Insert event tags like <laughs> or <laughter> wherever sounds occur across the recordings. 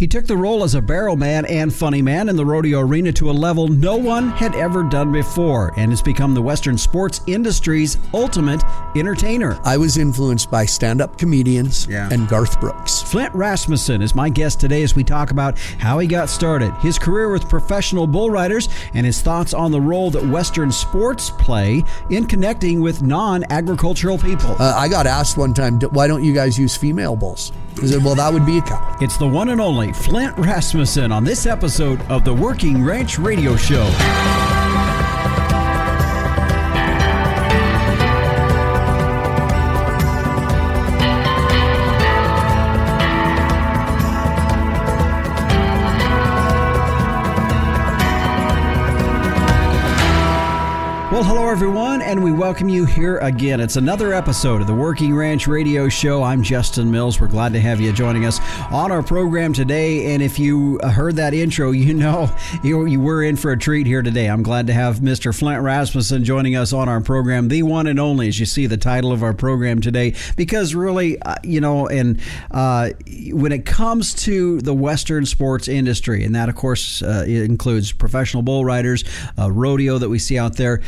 He took the role as a barrel man and funny man in the rodeo arena to a level no one had ever done before and has become the Western sports industry's ultimate entertainer. I was influenced by stand up comedians Yeah. and Garth Brooks. Flint Rasmussen is my guest today as we talk about how he got started, his career with professional bull riders, and his thoughts on the role that Western sports play in connecting with non agricultural people. Uh, I got asked one time, why don't you guys use female bulls? I said, well, that would be a cow. It's the one and only Flint Rasmussen on this episode of the Working Ranch Radio Show. Everyone, and we welcome you here again. It's another episode of the Working Ranch Radio Show. I'm Justin Mills. We're glad to have you joining us on our program today. And if you heard that intro, <laughs> you know you, you were in for a treat here today. I'm glad to have Mr. Flint Rasmussen joining us on our program, the one and only, as you see the title of our program today, because really, uh, you know, and uh, when it comes to the Western sports industry, and that of course uh, includes professional bull riders, uh, rodeo that we see out there.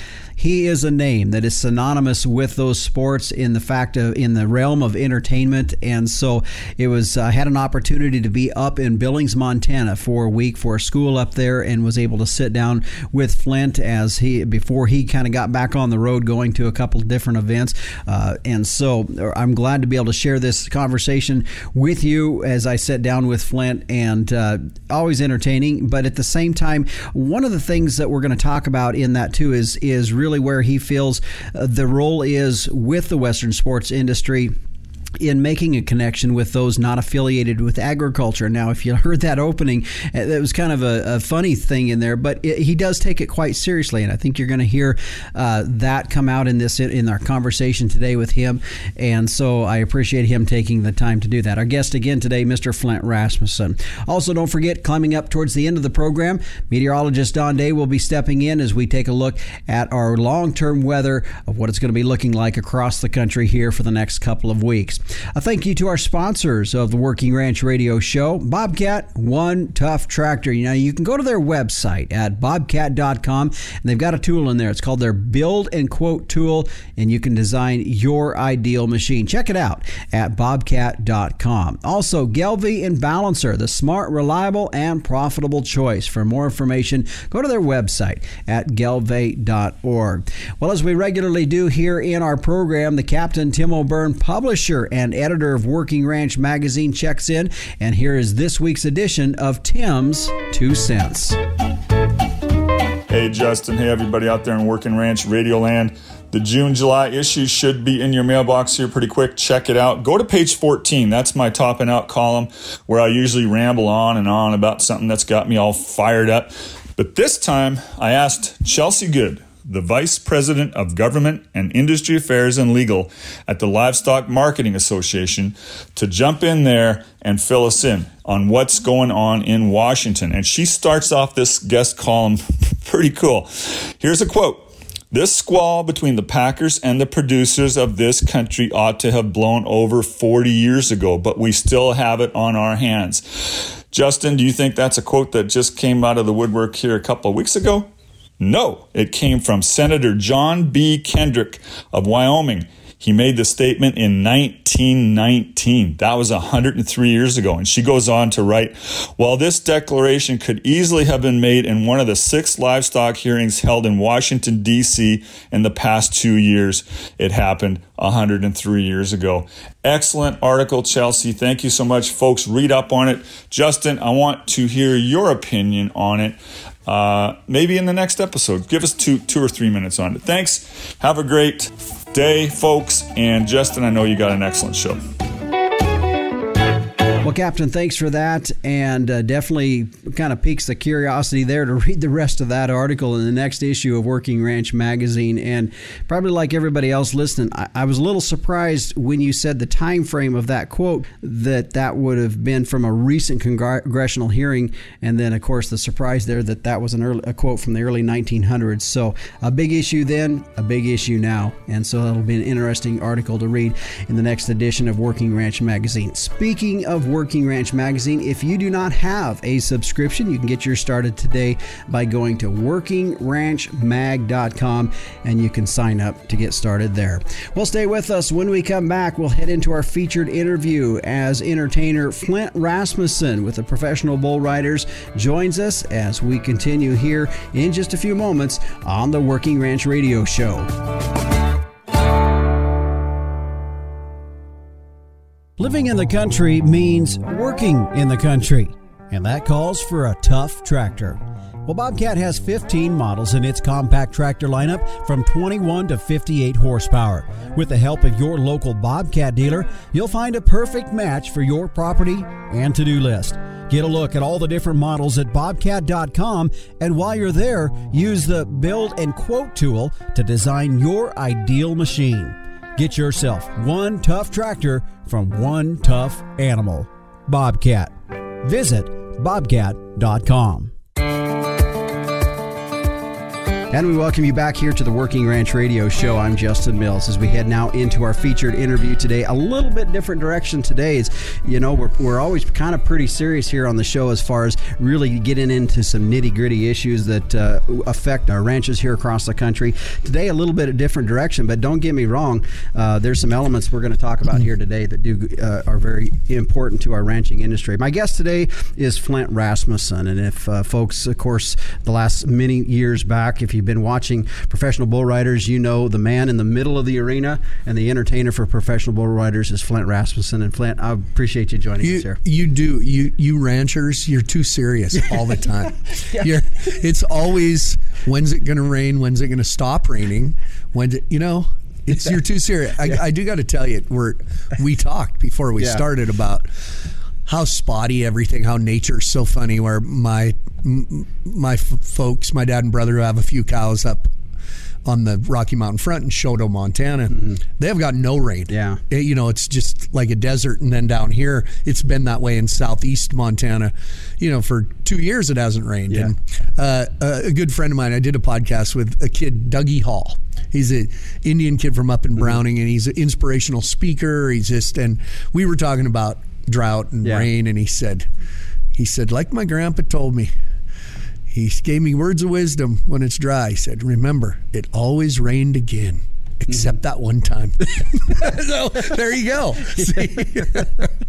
He is a name that is synonymous with those sports in the fact of in the realm of entertainment, and so it was. I had an opportunity to be up in Billings, Montana, for a week for a school up there, and was able to sit down with Flint as he before he kind of got back on the road, going to a couple different events, uh, and so I'm glad to be able to share this conversation with you as I sit down with Flint, and uh, always entertaining, but at the same time, one of the things that we're going to talk about in that too is is really where he feels uh, the role is with the Western sports industry in making a connection with those not affiliated with agriculture. Now, if you <laughs> heard that opening, uh, that was kind of a, a funny thing in there, but it, he does take it quite seriously, and I think you're going to hear uh, that come out in this in our conversation today with him. And so I appreciate him taking the time to do that. Our guest again today, Mr. Flint Rasmussen. Also, don't forget, climbing up towards the end of the program, meteorologist Don Day will be stepping in as we take a look at our long-term weather of what it's going to be looking like across the country here for the next couple of weeks. A thank you to our sponsors of the Working Ranch Radio Show, Bobcat One Tough Tractor. Know, you can go to their website at bobcat.com and they've got a tool in there. It's called their Build and Quote tool, and you can design your ideal machine. Check it out at bobcat.com. Also, Gelbvieh and Balancer, the smart, reliable, and profitable choice. For more information, go to their website at gelbvieh.org. Well, as we regularly do here in our program, the Captain Tim O'Byrne, publisher and editor of Working Ranch magazine, checks in, and here is this week's edition of Tim's Two Cents. Hey, Justin. Hey, everybody out there in Working Ranch Radio Land. The June July issue should be in your mailbox here pretty quick. Check it out. Go to page 14. That's my top and out column where I usually ramble on and on about something that's got me all fired up. But this time I asked Chelsea Good, the Vice President of Government and Industry Affairs and Legal at the Livestock Marketing Association, to jump in there and fill us in on what's going on in Washington. And she starts off this guest column <laughs> pretty cool. Here's a quote. This squall between the packers and the producers of this country ought to have blown over 40 years ago, but we still have it on our hands. Justin, do you think that's a quote that just came out of the woodwork here a couple of weeks ago? No, it came from Senator John B. Kendrick of Wyoming. He made the statement in 1919. That was 103 years ago. And she goes on to write While this declaration could easily have been made in one of the six livestock hearings held in Washington, D.C. in the past two years, it happened 103 years ago. Excellent article, Chelsea. Thank you so much, folks. Read up on it. Justin, I want to hear your opinion on it. Uh, maybe in the next episode. Give us two, two or three minutes on it. Thanks. Have a great day, folks. And Justin, I know you got an excellent show. Well, Captain, thanks for that, and uh, definitely kind of piques the curiosity there to <laughs> read the rest of that article in the next issue of Working Ranch magazine. And probably like everybody else listening, I, I was a little surprised when you said the time frame of that quote that that would have been from a recent congressional hearing, and then of course the surprise there that that was an early, a quote from the early 1900s. So a big issue then, a big issue now, and so it'll be an interesting article to read in the next edition of Working Ranch magazine. Speaking of Working Ranch magazine. If you do not have a subscription, you can get yours started today by going to workingranchmag.com and you can sign up to get started there. Well, stay with us. When we come back, we'll head into our featured interview as entertainer Flint Rasmussen with the Professional Bull Riders joins us as we continue here in just a few moments on the Working Ranch Radio Show. Living in the country means working in the country, and that calls for a tough tractor. Well, Bobcat has 15 models in its compact tractor lineup from 21 to 58 horsepower. With the help of your local Bobcat dealer, you'll find a perfect match for your property and to do list. Get a look at all the different models at bobcat.com, and while you're there, use the Build and Quote tool to design your ideal machine. Get yourself one tough tractor from one tough animal. Bobcat. Visit bobcat.com. And we welcome you back here to the Working Ranch Radio Show. I'm Justin Mills as we head now into our featured interview today. A little bit different direction today is, you know, we're, we're always kind of pretty serious here on the show as far as really getting into some nitty gritty issues that uh, affect our ranches here across the country. Today, a little bit of different direction, but don't get me wrong, uh, there's some elements we're going to talk about here today that do uh, are very important to our ranching industry. My guest today is Flint Rasmussen, and if uh, folks, of course, the last many years back, if you you've been watching professional bull riders, you know the man in the middle of the arena and the entertainer for professional bull riders is Flint Rasmussen. And Flint, I appreciate you joining you, us here. You do. You you ranchers, you're too serious all the time. <laughs> yeah. <laughs> It's always when's it going to rain? When's it going to stop raining? When you know it's you're too serious. I, yeah. I do got to tell you, we're we talked before we yeah. started about how spotty everything, how nature's so funny. Where my my f- folks, my dad and brother, who have a few cows up on the Rocky Mountain front in Choteau, Montana, mm-hmm. they have got no rain. Yeah, it, you know, it's just like a desert. And then down here, it's been that way in southeast Montana. You know, for two years it hasn't rained. Yeah. And uh, a good friend of mine, I did a podcast with a kid, Dougie Hall. He's an Indian kid from up in mm-hmm. Browning, and he's an inspirational speaker. He's just, and we were talking about drought and yeah. rain, and he said, he said, like my grandpa told me, he gave me words of wisdom when it's dry. He said, remember, it always rained again. Except mm-hmm. that one time. <laughs> so there you go. <laughs>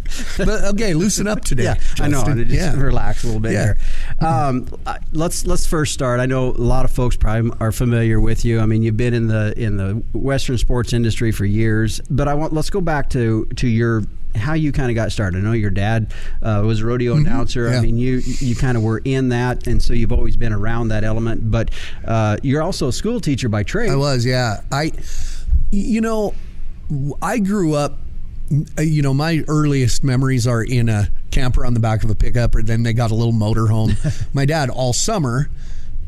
<laughs> but okay, loosen up today. Yeah, Justin. I know. Just yeah. relax a little bit yeah. here. Um, let's let's first start. I know a lot of folks probably are familiar with you. I mean, you've been in the in the Western sports industry for years. But I want let's go back to to your how you kind of got started. I know your dad uh, was a rodeo mm-hmm. announcer. Yeah. I mean, you you kind of were in that, and so you've always been around that element. But uh, you're also a school teacher by trade. I was, yeah. I, you know, I grew up. You know, my earliest memories are in a camper on the back of a pickup, or then they got a little motor home. <laughs> my dad all summer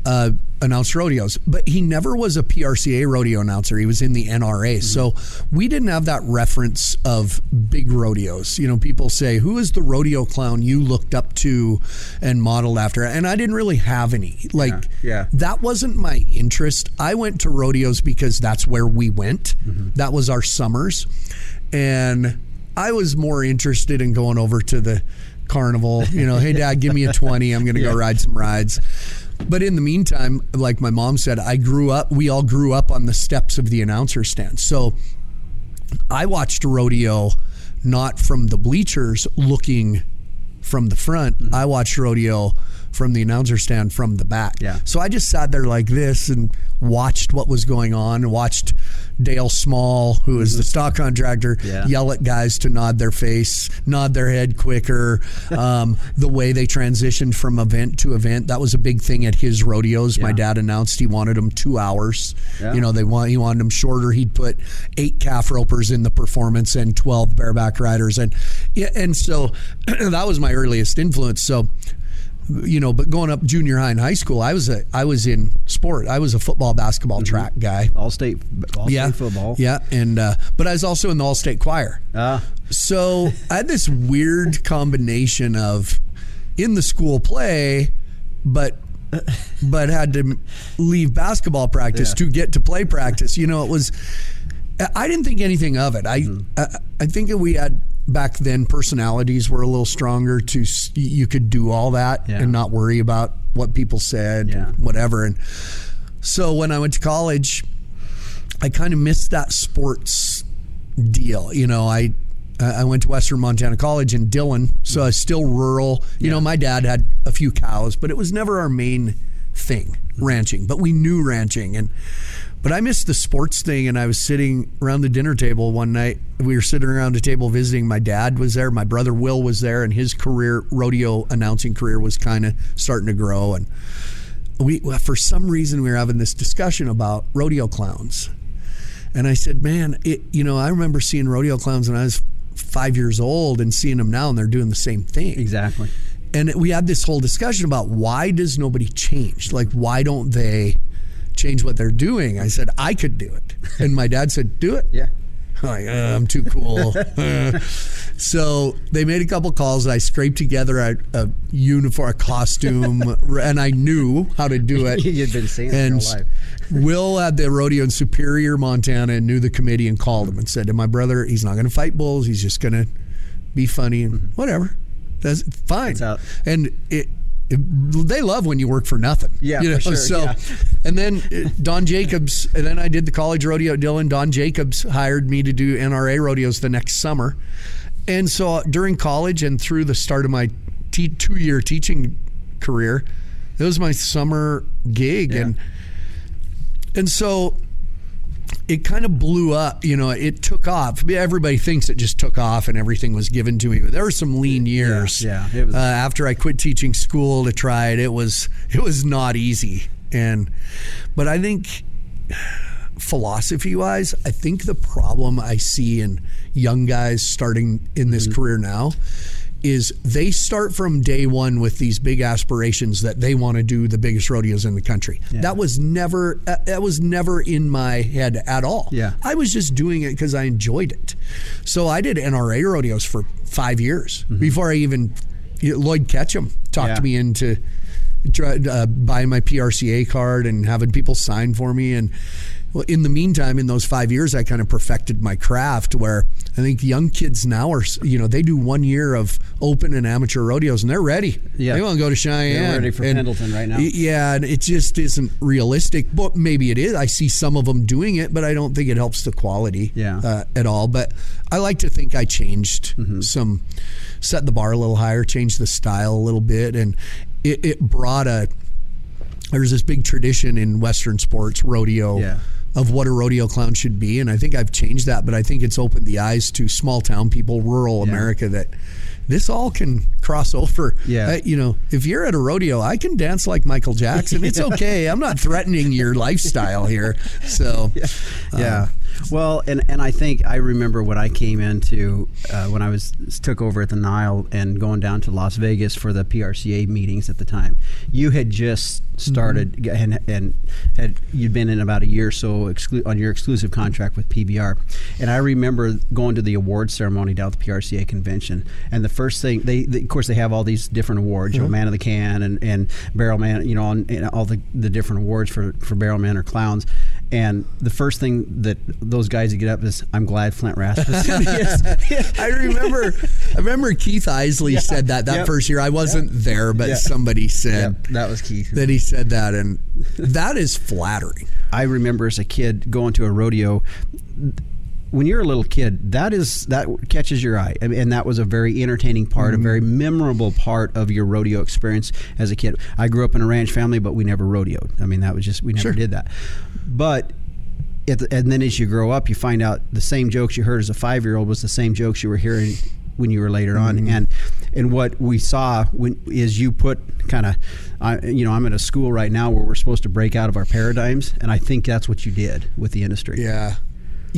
uh, announced rodeos, but he never was a PRCA rodeo announcer. He was in the NRA. Mm-hmm. So we didn't have that reference of big rodeos. You know, people say, who is the rodeo clown you looked up to and modeled after? And I didn't really have any. Like, yeah, yeah. that wasn't my interest. I went to rodeos because that's where we went, mm-hmm. that was our summers. And I was more interested in going over to the carnival. You know, hey, dad, give me a 20. I'm going to <laughs> yeah. go ride some rides. But in the meantime, like my mom said, I grew up, we all grew up on the steps of the announcer stand. So I watched a rodeo not from the bleachers looking from the front. Mm-hmm. I watched rodeo from the announcer stand from the back. Yeah. So I just sat there like this and watched what was going on watched Dale Small, who is the stock contractor, yeah. yell at guys to nod their face, nod their head quicker. <laughs> Um, the way they transitioned from event to event, that was a big thing at his rodeos. Yeah. My dad announced he wanted them two hours. Yeah. You know, they want he wanted them shorter. He'd put eight calf ropers in the performance and twelve bareback riders, and yeah, and so <clears throat> that was my earliest influence. So you know, but going up junior high and high school, I was a I was in sport. I was a football, basketball, mm-hmm. track guy. All state, all yeah, state football. Yeah, and uh, but I was also in the all state choir. Ah. So I had this weird combination of in the school play, but but had to leave basketball practice yeah. to get to play practice. You know, it was. I didn't think anything of it. I mm-hmm. I, I think we had back then personalities were a little stronger to you could do all that Yeah. and not worry about what people said, Yeah. whatever. And so when I went to college, I kind of missed that sports deal. You know, I I went to Western Montana College in Dillon, so I was still rural. You know, my dad had a few cows, but it was never our main thing, mm-hmm. ranching. But we knew ranching and but I missed the sports thing and I was sitting around the dinner table one night. We were sitting around a table visiting. My dad was there, my brother Will was there, and his career rodeo announcing career was kind of starting to grow and we for some reason we were having this discussion about rodeo clowns. And I said, "Man, it, you know, I remember seeing rodeo clowns when I was 5 years old and seeing them now and they're doing the same thing." Exactly. And we had this whole discussion about why does nobody change? Like why don't they change what they're doing? I said, "I could do it." <laughs> And my dad said, "Do it." Yeah. I'm like, "Uh, I'm too cool. <laughs> <laughs> So they made a couple calls. And I scraped together a, a uniform, a costume, and I knew how to do it. You'd been seeing it and your life. Will had the rodeo in Superior, Montana, and knew the committee and called him and said to my brother, he's not going to fight bulls. He's just going to be funny and whatever. That's fine. And it, it- they love when you work for nothing. Yeah, you know. sure, so, yeah. and then Don Jacobs, and then I did the college rodeo Dillon. Don Jacobs hired me to do NRA rodeos the next summer, and so during college and through the start of my te- two-year teaching career, it was my summer gig, Yeah. and and so it kind of blew up. You know, it took off. Everybody thinks it just took off and everything was given to me, but there were some lean years. yeah, it was- uh, after I quit teaching school to try it, it was it was not easy. And but I think philosophy wise, I think the problem I see in young guys starting in this career now is they start from day one with these big aspirations that they want to do the biggest rodeos in the country. That was never uh, that was never in my head at all. Yeah. I was just doing it because I enjoyed it. So I did NRA rodeos for five years before I even Lloyd Ketchum talked Yeah. me into uh, buying my PRCA card and having people sign for me. And well, in the meantime, in those five years, I kind of perfected my craft. Where I think young kids now are, you know, they do one year of open and amateur rodeos and they're ready. Yeah. they want to go to Cheyenne. They're ready for And- Pendleton right now. Yeah, and it just isn't realistic. But maybe it is. I see some of them doing it, but I don't think it helps the quality Yeah. uh, at all. But I like to think I changed Mm-hmm. some, set the bar a little higher, changed the style a little bit, and it, it brought a. There's this big tradition in Western sports, rodeo, Yeah. Of what a rodeo clown should be, and I think I've changed that. But I think it's opened the eyes to small town people, rural America, that this all can cross over. Yeah. Uh, you know, if you're at a rodeo, I can dance like Michael Jackson. It's <laughs> okay. I'm not threatening your lifestyle here. So, yeah. Well, and, and I think I remember when I came into uh, when I was took over at the Nile and going down to Las Vegas for the PRCA meetings at the time. You had just started and, and had you'd been in about a year or so exclu- on your exclusive contract with PBR. And I remember going to the award ceremony down at the PRCA convention. And the first thing they, they of course they have all these different awards, you know, mm-hmm. Man of the Can and, and Barrel Man, you know, and, and all the, the different awards for for barrel men or clowns. And the first thing that those guys would get up is, "I'm glad Flint Rasmussen." <laughs> is-" <laughs> I remember, I remember Keith Isley said that that Yep. first year. I wasn't there, but Yeah. somebody said Yep, that was Keith. that he said that, and that is flattering. <laughs> I remember as a kid going to a rodeo. When you're a little kid, that is that catches your eye, I mean, and that was a very entertaining part, a very memorable part of your rodeo experience as a kid. I grew up in a ranch family, but we never rodeoed. I mean, that was just we never Sure. did that. But the, and then as you grow up, you find out the same jokes you heard as a five year old was the same jokes you were hearing when you were later on. And and what we saw when is you put kind of, uh, you know, I'm at a school right now where we're supposed to break out of our paradigms, and I think that's what you did with the industry. Yeah.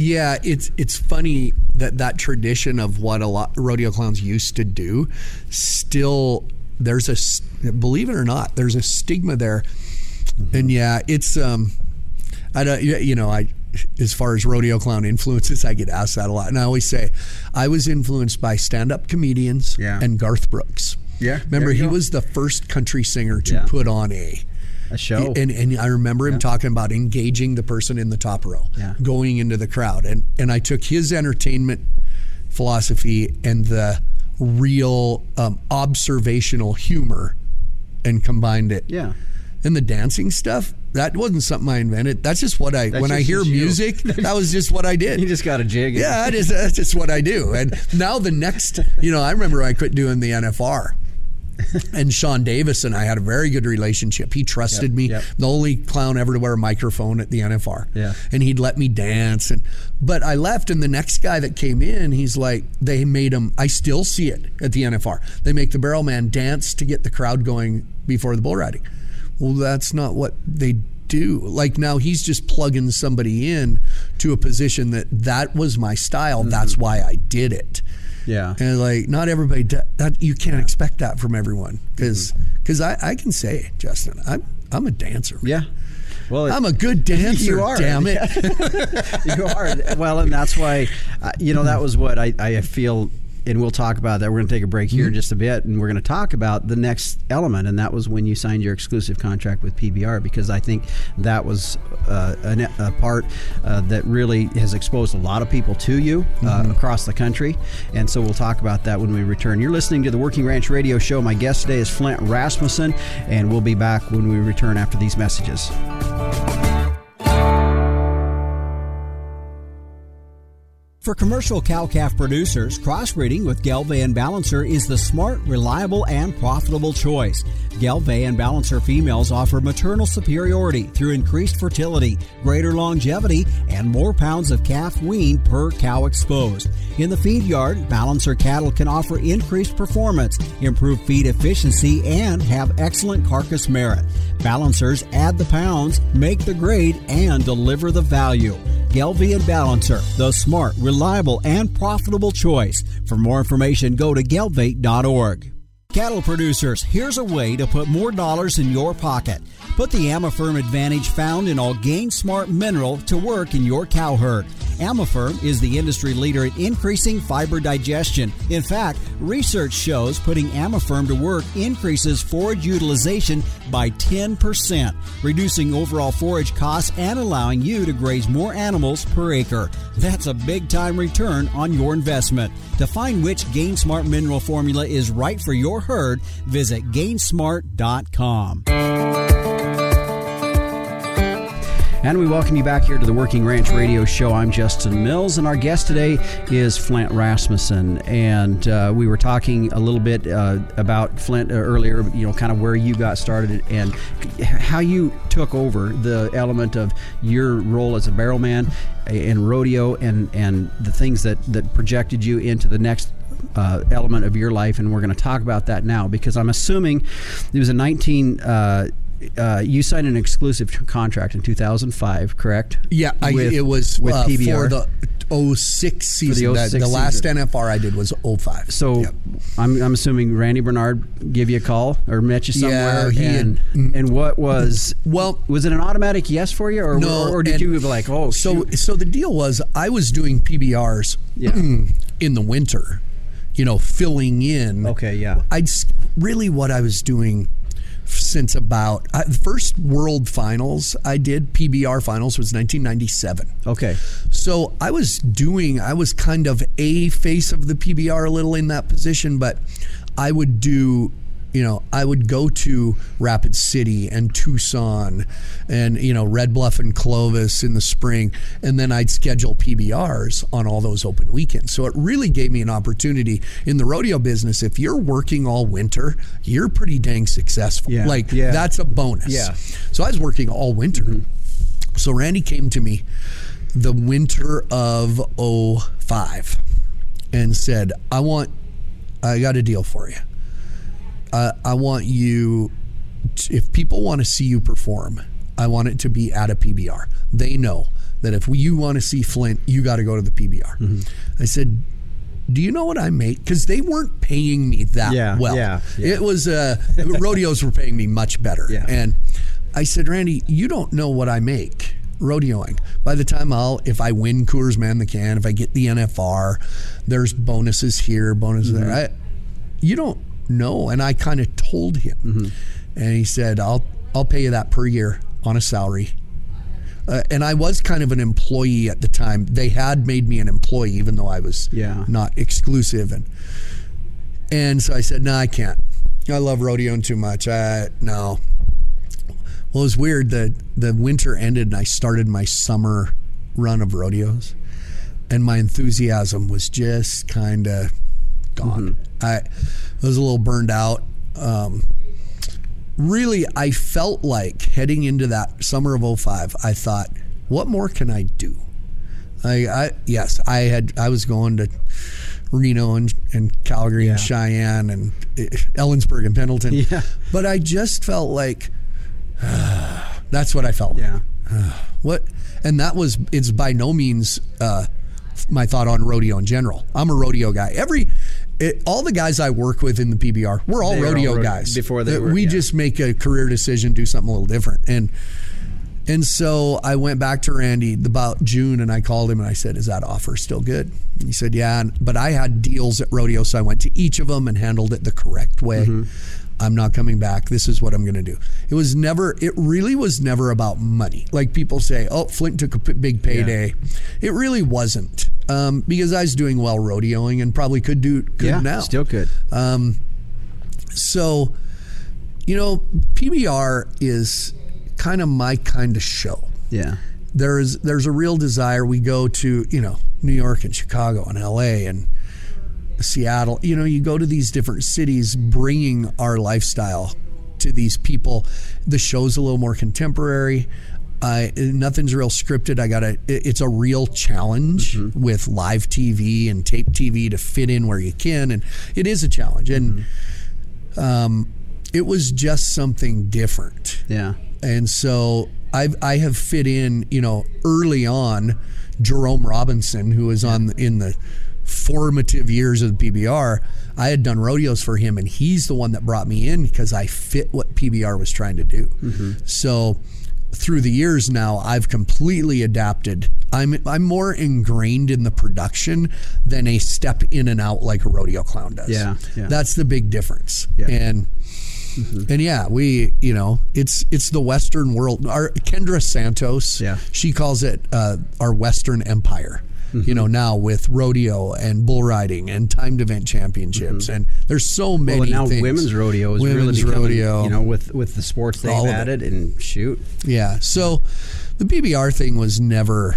Yeah, it's it's funny that that tradition of what a lot rodeo clowns used to do still there's a believe it or not there's a stigma there. And yeah, it's um I don't you know, I as far as rodeo clown influences, I get asked that a lot. And I always say I was influenced by stand-up comedians Yeah. and Garth Brooks. Yeah, Remember he go. was the first country singer to Yeah. put on a A show. and and I remember him talking about engaging the person in the top row, Yeah. going into the crowd, and and I took his entertainment philosophy and the real um, observational humor and combined it. Yeah. And the dancing stuff, that wasn't something I invented. That's just what I, That's when I hear you. music, <laughs> that was just what I did. You just got a jig. Yeah, that is, that's just what I do. And now the next, you know, I remember I quit doing the NFR. And Shawn Davis and I had a very good relationship. He trusted Yep, me. yep. The only clown ever to wear a microphone at the NFR. Yeah. And he'd let me dance and but I left and the next guy that came in, he's like they made him I still see it at the NFR. They make the barrel man dance to get the crowd going before the bull riding. Well, that's not what they do. Like now he's just plugging somebody in to a position that that was my style. Mm-hmm. That's why I did it. Yeah. And like not everybody that you can't expect that from everyone because because I, I can say Justin I'm I'm a dancer. Yeah. Well, it- I'm a good dancer. You are. Damn it. <laughs> you are. Well, and that's why, uh, you know, that was what I, I feel, and we'll talk about that. We're going to take a break here in just a bit, and we're going to talk about the next element, and that was when you signed your exclusive contract with PBR, because I think that was uh, an, a part uh, that really has exposed a lot of people to you uh, across the country. And so we'll talk about that when we return. You're listening to the Working Ranch Radio Show. My guest today is Flint Rasmussen, and we'll be back when we return after these messages. For commercial cow-calf producers, crossbreeding with and Balancer is the smart, reliable, and profitable choice. And Balancer females offer maternal superiority through increased fertility, greater longevity, and more pounds of calf weaned per cow exposed. In the feed yard, Balancer cattle can offer increased performance, improved feed efficiency, and have excellent carcass merit. Balancers add the pounds, make the grade, and deliver the value. And Balancer, the smart, reliable, and profitable choice. For more information, go to gelbvieh.org. Cattle producers, here's a way to put more dollars in your pocket. Put the Amaferm advantage found in all Gain Smart Mineral to work in your cow herd. Amaferm is the industry leader in increasing fiber digestion. In fact, research shows putting Amaferm to work increases forage utilization by 10%, reducing overall forage costs and allowing you to graze more animals per acre. That's a big time return on your investment. To find which Gain Smart mineral formula is right for your herd, visit gainsmart.com. And we welcome you back here to the Working Ranch Radio Show. I'm Justin Mills, and our guest today is Flint Rasmussen. And uh, we were talking a little bit uh, about Flint uh, earlier, you know, kind of where you got started and how you took over the element of your role as a barrelman in rodeo and, and the things that, that projected you into the next uh, element of your life, and we're going to talk about that now because I'm assuming it was a 19. Uh, uh, you signed an exclusive contract in 2005, correct? Yeah, I, With- it was with uh, PBR. for the 06 season. The, 06 the last season. NFR I did was 05. So Yep. I'm, I'm assuming Randy Bernard give you a call or met you somewhere, Yeah, he had- and and what was <laughs> Well- was it an automatic yes for you, or No, or, did and you be like oh so shoot. so the deal was I was doing PBRs Yeah. <clears throat> in the winter, you know, filling in. okay yeah I'd really what I was doing since about uh, the first World Finals I did PBR Finals was 1997. okay So I was doing, I was kind of a face of the PBR a little in that position, but I would do, you know, I would go to Rapid City and Tucson and, you know, Red Bluff and Clovis in the spring. And then I'd schedule PBRs on all those open weekends. So it really gave me an opportunity in the rodeo business. If you're working all winter, you're pretty dang successful. Yeah, Like, yeah. that's a bonus. Yeah. So I was working all winter. Mm-hmm. So Randy came to me the winter of 05 and said, I want, I got a deal for you. Uh, I want you, to, if people want to see you perform, I want it to be at a PBR. They know that if you want to see Flint, you got to go to the PBR. I said, do you know what I make? Because they weren't paying me that Yeah, well. yeah, yeah. It was uh, <laughs> rodeos were paying me much better. Yeah. And I said, Randy, you don't know what I make rodeoing. By the time I'll, if I win Coors Man the Can, if I get the NFR, there's bonuses here, bonuses Mm-hmm. there. I, you don't know. And I kind of told him, Mm-hmm. and he said, I'll I'll pay you that per year on a salary. Uh, and I was kind of an employee at the time. They had made me an employee, even though I was Yeah. not exclusive. And and so I said, no, I can't. I love rodeoing too much. I, no. Well, it was weird. that the winter ended and I started my summer run of rodeos. And my enthusiasm was just kind of gone. I was a little burned out. Um, really, I felt like heading into that summer of 05, I thought, what more can I do? I, I yes, I had I was going to Reno and, and Calgary Yeah. and Cheyenne and uh, Ellensburg and Pendleton. Yeah. But I just felt like <sighs> that's what I felt. like. Yeah. <sighs> What? And that was it's by no means uh, my thought on rodeo in general. I'm a rodeo guy. Every it, all the guys I work with in the PBR, we're all were all rodeo rode- guys. before they were- we yeah. just make a career decision, do something a little different, and and so I went back to Randy about June and I called him and I said, "Is that offer still good?" He said, "Yeah." And, but I had deals at rodeo, so I went to each of them and handled it the correct way. Mm-hmm. I'm not coming back. This is what I'm going to do. It was never. It really was never about money. Like people say, "Oh, Flint took a p- big payday." It really wasn't um, because I was doing well rodeoing and probably could do good yeah. now. Still good. So, you know, PBR is kind of my kind of show. yeah. There's there's a real desire. We go to you know New York and Chicago and L.A. and Seattle. You know, you go to these different cities, bringing our lifestyle to these people. The show's a little more contemporary. I nothing's real scripted. I got to It's a real challenge with live TV and tape TV to fit in where you can, and it is a challenge. And um, it was just something different Yeah. and so I've I have fit in, you know, early on, Jerome Robinson, who was on in the formative years of the PBR. I had done rodeos for him, and he's the one that brought me in because I fit what PBR was trying to do. So through the years now, I've completely adapted. I'm I'm more ingrained in the production than a step in and out like a rodeo clown does. Yeah, yeah. That's the big difference. Yeah. And and yeah, we you know it's it's the Western world. Our Kendra Santos, Yeah. she calls it uh, our Western Empire. Mm-hmm. You know now with rodeo and bull riding and timed event championships and there's so many. Mm-hmm. Well, now things. women's rodeo is Women's really becoming, rodeo. you know, with with the sports they've All of it. added and shoot. Yeah. So the PBR thing was never.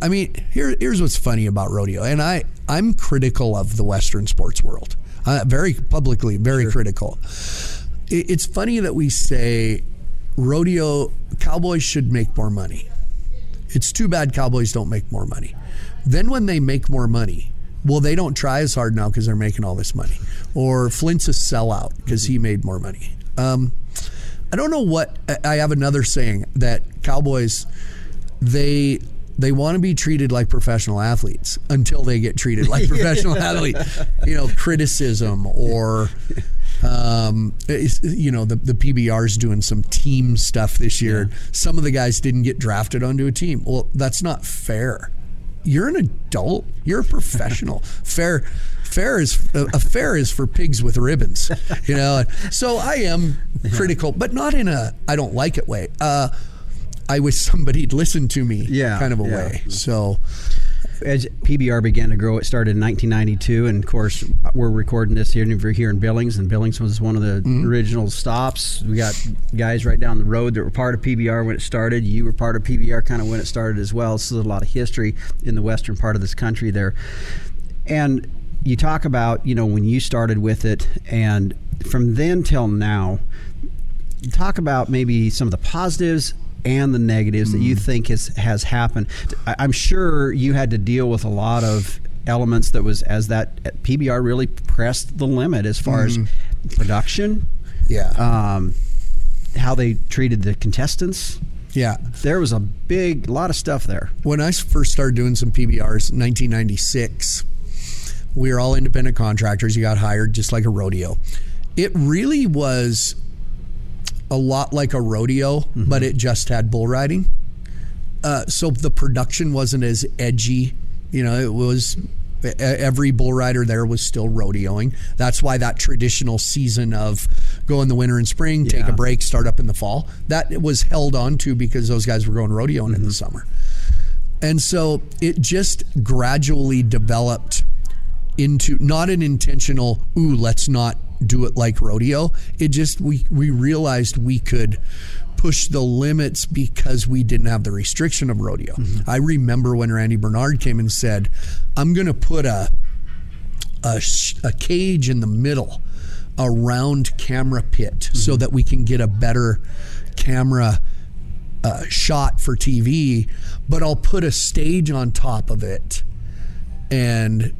I mean, here, here's what's funny about rodeo, and I I'm critical of the Western sports world. Uh, very publicly, very critical. It, it's funny that we say rodeo cowboys should make more money. It's too bad cowboys don't make more money. Then when they make more money, well, they don't try as hard now because they're making all this money. Or Flint's a sellout because he made more money. Um, I don't know what I have another saying that cowboys they they want to be treated like professional athletes until they get treated like <laughs> professional athletes. You know, criticism or um, you know the the PBR's doing some team stuff this year. Some of the guys didn't get drafted onto a team. Well, that's not fair. You're an adult. You're a professional. <laughs> fair, fair is a, fair is for pigs with ribbons. You know. So I am critical, but not in a I don't like it way. Uh, I wish somebody'd listen to me. Yeah, kind of a yeah. way. So As PBR began to grow, it started in 1992, and of course, we're recording this here. And we're here in Billings, and Billings was one of the Mm-hmm. original stops. We got guys right down the road that were part of PBR when it started. You were part of PBR kind of when it started as well. So there's a lot of history in the western part of this country there. And you talk about, you know, when you started with it, and from then till now, talk about maybe some of the positives and the negatives that Mm. you think has has happened. I- I'm sure you had to deal with a lot of elements that was as that PBR really pressed the limit as far as production, Mm-hmm. yeah, um, how they treated the contestants. yeah. There was a big lot of stuff there. when I first started doing some PBRs in 1996, we were all independent contractors. You got hired just like a rodeo. It really was a lot like a rodeo, but it just had bull riding. Uh, so the production wasn't as edgy. You know, it was every bull rider there was still rodeoing. That's why that traditional season of go in the winter and spring, take a break, start up in the fall. That was held on to because those guys were going rodeoing in Mm-hmm. the summer. And so it just gradually developed into not an intentional, ooh, let's not do it like rodeo. It just, we, we realized we could push the limits because we didn't have the restriction of rodeo. I remember when Randy Bernard came and said, I'm going to put a, a, sh- a cage in the middle around camera pit so that we can get a better camera uh, shot for TV, but I'll put a stage on top of it and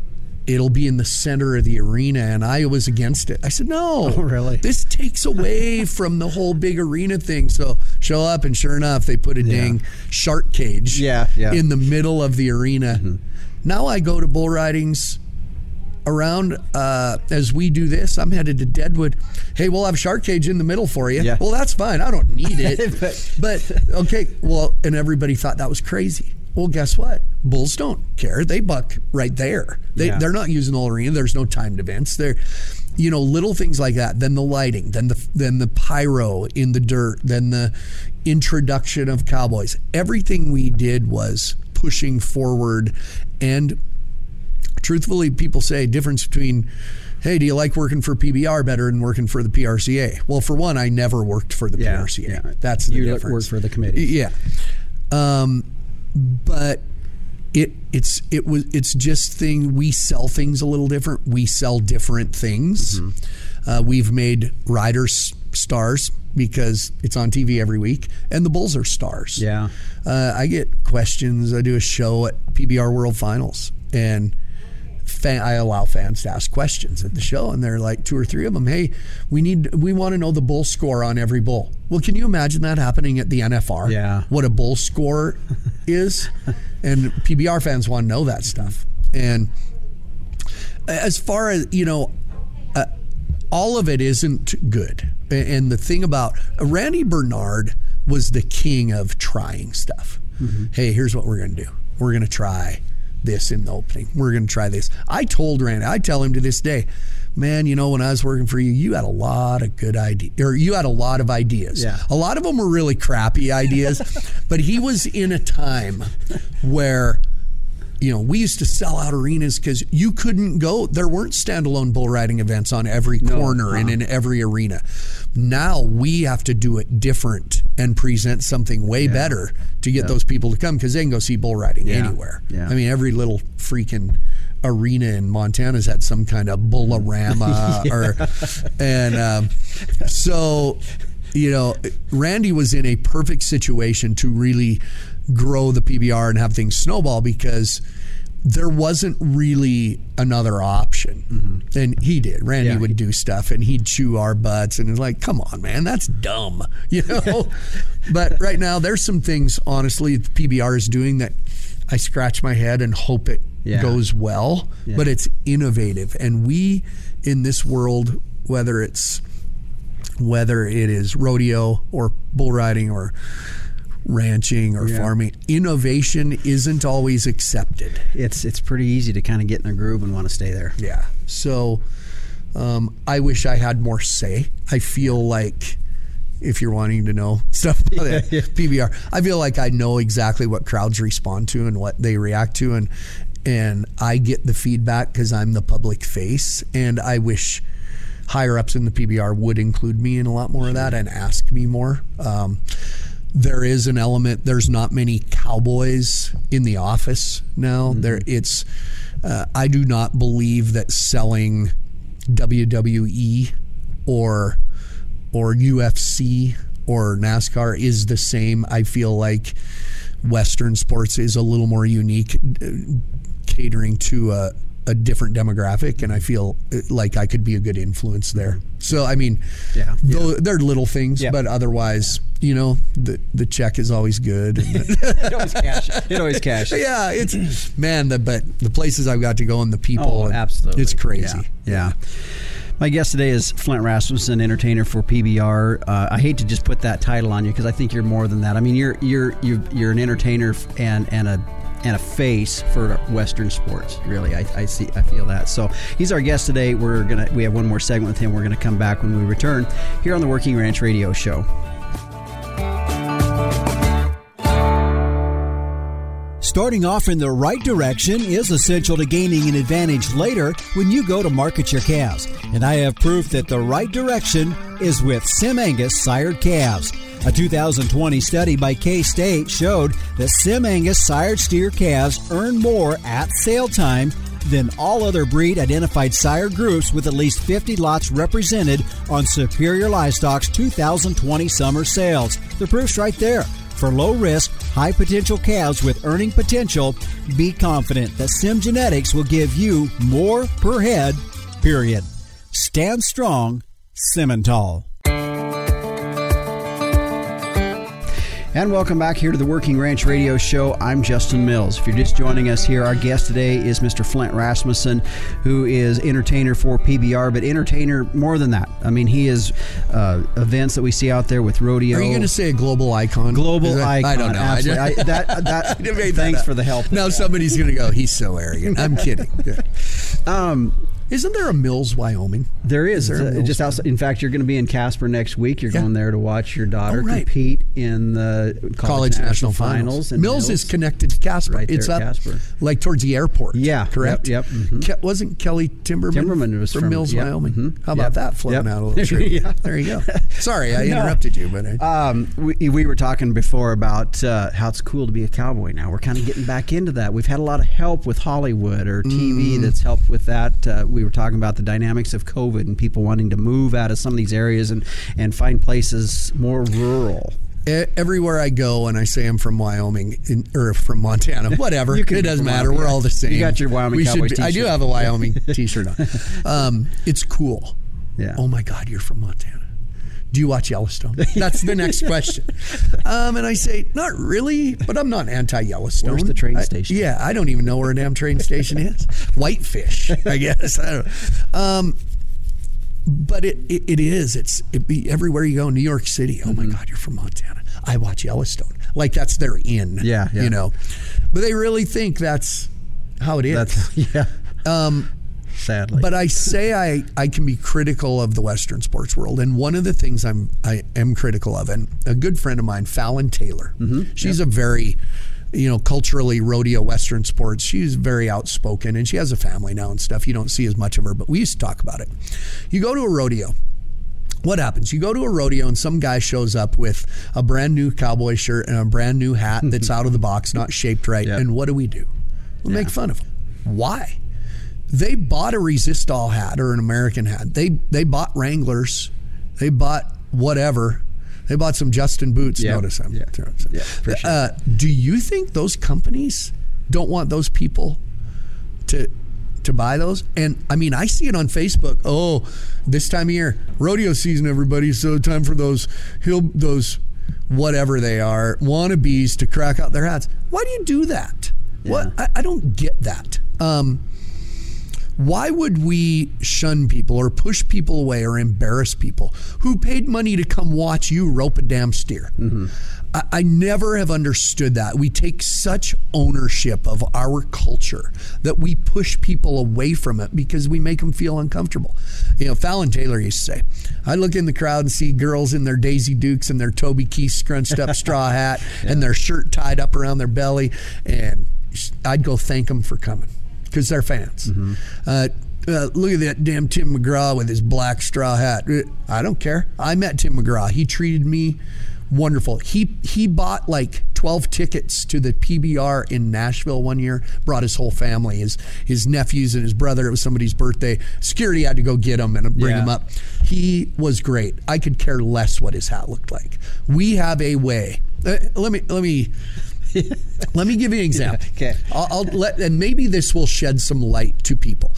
it'll be in the center of the arena. And I was against it. I said, no, <laughs> really? this takes away <laughs> from the whole big arena thing. So show up, and sure enough, they put a dang shark cage Yeah, yeah. in the middle of the arena. Now I go to bull ridings around uh, as we do this. I'm headed to Deadwood. Hey, we'll have shark cage in the middle for you. Yeah. Well, that's fine. I don't need it. <laughs> But- but okay, well, and everybody thought that was crazy. Well, guess what? Bulls don't care. They buck right there. They, Yeah. They're not using the arena. There's no timed events. They're, you know, little things like that. Then the lighting. Then the then the pyro in the dirt. Then the introduction of cowboys. Everything we did was pushing forward and truthfully, people say difference between, hey, do you like working for PBR better than working for the PRCA? Well, for one, I never worked for the Yeah, PRCA. yeah. That's the You difference. work for the committee. Yeah, um, but it it's it was it's just thing we sell things a little different. We sell different things. Mm-hmm. Uh, we've made riders stars because it's on TV every week, and the Bulls are stars. Yeah. Uh, I get questions. I do a show at PBR World Finals, and fan, I allow fans to ask questions at the show, and they're like two or three of them. Hey, we need, we want to know the bull score on every bull. Well, can you imagine that happening at the NFR? Yeah. What a bull score <laughs> is, and PBR fans want to know that stuff. And as far as you know, uh, all of it isn't good. And the thing about Randy Bernard was the king of trying stuff. Hey, here's what we're going to do. We're going to try this in the opening. We're going to try this. I told Randy, I tell him to this day, man, you know, when I was working for you, you had a lot of good ideas, or you had a lot of ideas. Yeah. A lot of them were really crappy ideas, <laughs> but he was in a time where you know, we used to sell out arenas because you couldn't go. There weren't standalone bull riding events on every corner and uh-huh. in every arena. Now we have to do it different and present something way better to get those people to come because they can go see bull riding Yeah. anywhere. Yeah. I mean, every little freaking arena in Montana's had some kind of bullarama <laughs> or, and um, so you know, Randy was in a perfect situation to really grow the PBR and have things snowball because there wasn't really another option. Mm-hmm. And he did. Randy Yeah. would do stuff and he'd chew our butts and it's like, come on, man, that's dumb. <laughs> You know? but right now there's some things honestly PBR is doing that I scratch my head and hope it Yeah. goes well. Yeah. But it's innovative. And we in this world, whether it's whether it is rodeo or bull riding or ranching or Yeah. farming, innovation isn't always accepted. It's it's pretty easy to kind of get in a groove and want to stay there. Yeah. So um, I wish I had more say. I feel like if you're wanting to know <laughs> stuff about it, <laughs> PBR, I feel like I know exactly what crowds respond to and what they react to, and and I get the feedback because I'm the public face, and I wish higher ups in the PBR would include me in a lot more of that and ask me more. Um, there is an element. There's not many cowboys in the office now. There, it's. Uh, I do not believe that selling WWE or or UFC or NASCAR is the same. I feel like Western sports is a little more unique, uh, catering to a, a different demographic, and I feel uh, like I could be a good influence there. So, I mean, Yeah. tho- they're little things, Yeah. but otherwise, you know, the the check is always good. <laughs> it always cash. It always cash. <laughs> yeah, it's man, the but the places I've got to go and the people, Oh, absolutely. it's crazy. Yeah. yeah. My guest today is Flint Rasmussen, entertainer for PBR. Uh, I hate to just put that title on you because I think you're more than that. I mean, you're you're you're, you're an entertainer and and a and a face for Western sports. Really, I, I, see, I feel that. So he's our guest today. We're gonna we have one more segment with him. We're gonna come back when we return here on the Working Ranch Radio Show. Starting off in the right direction is essential to gaining an advantage later when you go to market your calves. And I have proof that the right direction is with Sim Angus sired calves. A 2020 study by K State showed that Sim Angus sired steer calves earn more at sale time than all other breed identified sire groups with at least 50 lots represented on Superior Livestock's 2020 summer sales. The proof's right there. For low risk, high potential calves with earning potential, be confident that Sim Genetics will give you more per head, period. Stand strong, Simmental. And welcome back here to the Working Ranch Radio Show. I'm Justin Mills. If you're just joining us here, our guest today is Mr. Flint Rasmussen, who is entertainer for PBR, but entertainer more than that. I mean, he is uh, events that we see out there with rodeo. Are you going to say a global icon? Global that, icon. I don't know. Absolutely. I, that, <laughs> that, thanks that for the help. Now somebody's going to go. He's so arrogant. I'm kidding. <laughs> um, isn't there a Mills, Wyoming? There is. is there just outside. In fact, you're going to be in Casper next week. You're yeah. going there to watch your daughter oh, right. compete in the college, college national, national, finals. finals Mills, Mills, is connected to Casper. Right it's up Casper. like towards the airport. Yeah, correct. Yep. yep. Mm-hmm. Ke- wasn't Kelly Timberman? Timberman was from, from Mills, yep. Wyoming. Mm-hmm. How about yep. that floating out a little tree? <laughs> yeah. There you go. <laughs> Sorry, I no. interrupted you, but I, um, we, we were talking before about uh, how it's cool to be a cowboy. Now we're kind of getting back into that. We've had a lot of help with Hollywood or TV mm. that's helped with that. Uh, we were talking about the dynamics of COVID and people wanting to move out of some of these areas and, and find places more rural everywhere I go and I say I'm from Wyoming in, or from Montana, <laughs> whatever, it doesn't matter. Wyoming. We're all the same. You got your Wyoming we Cowboy be, I do have a Wyoming <laughs> T-shirt on. <laughs> Um, it's cool. Yeah. Oh my God, you're from Montana. Do you watch Yellowstone? That's the next <laughs> question. Um, and I say, not really, but I'm not anti-Yellowstone. Where's the train station? I, yeah, I don't even know where a damn train station is. Whitefish, I guess. I don't know. Um, but it, it, it is. It's it be everywhere you go. New York City. Oh mm-hmm. my God, you're from Montana. I watch Yellowstone. Like that's their in. Yeah, yeah. You know, but they really think that's how it is. That's, <laughs> yeah. Um, Sadly, but I say I, I can be critical of the Western sports world, and one of the things I'm I am critical of, and a good friend of mine, Fallon Taylor, mm-hmm. she's yep. a very you know, culturally rodeo Western sports. She's very outspoken and she has a family now and stuff. You don't see as much of her, but we used to talk about it. You go to a rodeo. What happens? You go to a rodeo and some guy shows up with a brand new cowboy shirt and a brand new hat that's <laughs> out of the box, not shaped right. Yep. And what do we do? We yeah. make fun of him. Why? They bought a Resistol hat or an American hat. They they bought Wranglers. They bought whatever they bought some Justin boots. Yep. Notice them. Yeah. yeah sure. Uh, do you think those companies don't want those people to to buy those? And I mean, I see it on Facebook. Oh, this time of year, rodeo season, everybody. So time for those hill those whatever they are wannabes to crack out their hats. Why do you do that? Yeah. What I, I, don't get that. Um, why would we shun people or push people away or embarrass people who paid money to come watch you rope a damn steer? Mm-hmm. I, I never have understood that. We take such ownership of our culture that we push people away from it because we make them feel uncomfortable. You know, Fallon Taylor used to say, I look in the crowd and see girls in their Daisy Dukes and their Toby Keith scrunched up straw <laughs> hat yeah. and their shirt tied up around their belly, and I'd go thank them for coming because they're fans. Mm-hmm. Uh, uh, look at that damn Tim McGraw with his black straw hat. I don't care. I met Tim McGraw. He treated me wonderful. He he bought like 12 tickets to the PBR in Nashville one year. Brought his whole family, his his nephews and his brother. It was somebody's birthday. Security had to go get him and bring yeah. him up. He was great. I could care less what his hat looked like. We have a way. Uh, let me let me <laughs> let me give you an example. <laughs> Okay. I'll, I'll, let, and maybe this will shed some light to people.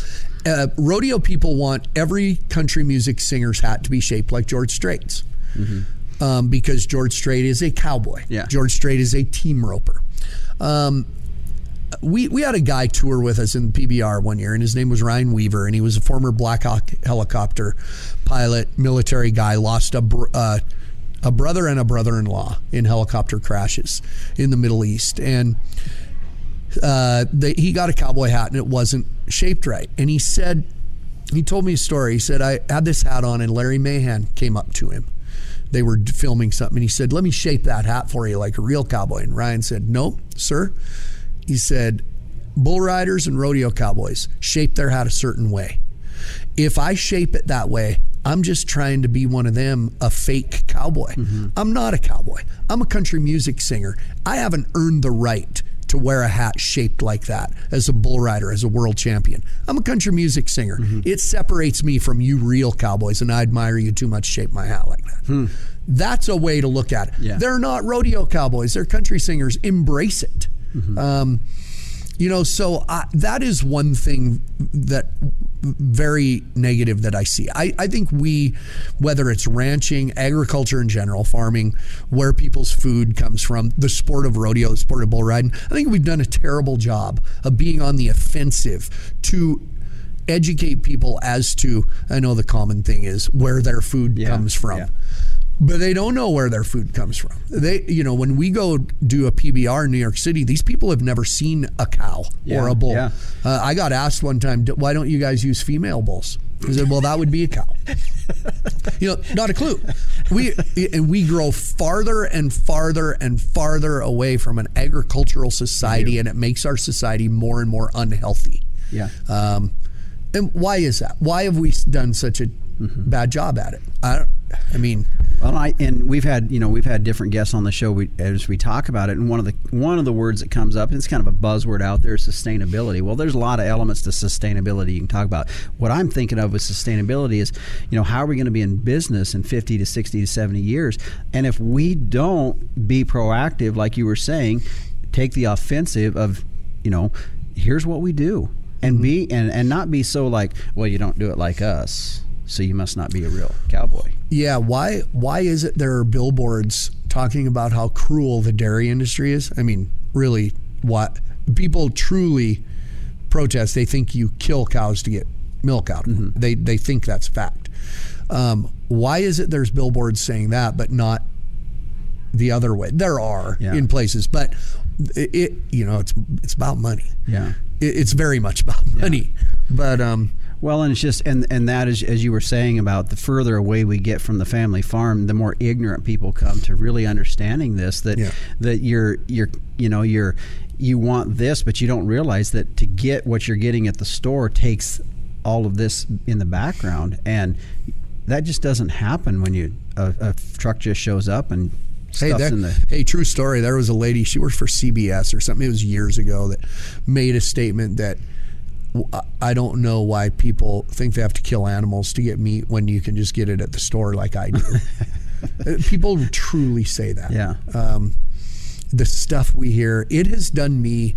Uh, rodeo people want every country music singer's hat to be shaped like George Strait's. Mm-hmm. Um, because George Strait is a cowboy. Yeah. George Strait is a team roper. Um, we, we had a guy tour with us in PBR one year, and his name was Ryan Weaver, and he was a former Black Hawk helicopter pilot, military guy, lost a, uh, a brother and a brother in law in helicopter crashes in the Middle East. And uh, they, he got a cowboy hat and it wasn't shaped right. And he said, he told me a story. He said, I had this hat on and Larry Mahan came up to him. They were filming something. And he said, Let me shape that hat for you like a real cowboy. And Ryan said, No, sir. He said, Bull riders and rodeo cowboys shape their hat a certain way. If I shape it that way, I'm just trying to be one of them, a fake cowboy. Mm-hmm. I'm not a cowboy. I'm a country music singer. I haven't earned the right to wear a hat shaped like that as a bull rider, as a world champion. I'm a country music singer. Mm-hmm. It separates me from you real cowboys, and I admire you too much to shape my hat like that. Hmm. That's a way to look at it. Yeah. They're not rodeo cowboys, they're country singers. Embrace it. Mm-hmm. Um, you know, so I, that is one thing that very negative that I see. I, I think we, whether it's ranching, agriculture in general, farming, where people's food comes from, the sport of rodeo, the sport of bull riding, I think we've done a terrible job of being on the offensive to educate people as to, I know the common thing is where their food Yeah, comes from yeah. But they don't know where their food comes from. They, you know, when we go do a PBR in New York City, these people have never seen a cow Yeah, or a bull. yeah. Uh, I got asked one time, why don't you guys use female bulls? I said, well, that would be a cow. <laughs> you know, not a clue. We and we grow farther and farther and farther away from an agricultural society, and it makes our society more and more unhealthy. Yeah. Um, and why is that? Why have we done such a bad job at it? I, don't, I mean, Well, I and we've had you know we've had different guests on the show we, as we talk about it, and one of the one of the words that comes up, and it's kind of a buzzword out there, is sustainability. Well, there's a lot of elements to sustainability you can talk about. What I'm thinking of with sustainability is, you know, how are we going to be in business in 50 to 60 to 70 years? And if we don't be proactive, like you were saying, take the offensive of, you know, here's what we do, and mm-hmm. be and and not be so like, well, you don't do it like us. So you must not be a real cowboy. Yeah, why why is it there are billboards talking about how cruel the dairy industry is? I mean, really what people truly protest. They think you kill cows to get milk out. Mm-hmm. They they think that's fact. Um, why is it there's billboards saying that but not the other way? There are Yeah. in places, but it, it you know it's it's about money. Yeah. It, it's very much about money. But um Well, and it's just and and that is as you were saying about the further away we get from the family farm, the more ignorant people come to really understanding this that Yeah. that you're you're you know you're you want this, but you don't realize that to get what you're getting at the store takes all of this in the background, and that just doesn't happen when you a, a truck just shows up and Hey, in the hey, true story. There was a lady. She worked for CBS or something. It was years ago that made a statement that I don't know why people think they have to kill animals to get meat when you can just get it at the store like I do. <laughs> Uh, people truly say that. Yeah. Um, the stuff we hear, it has done me.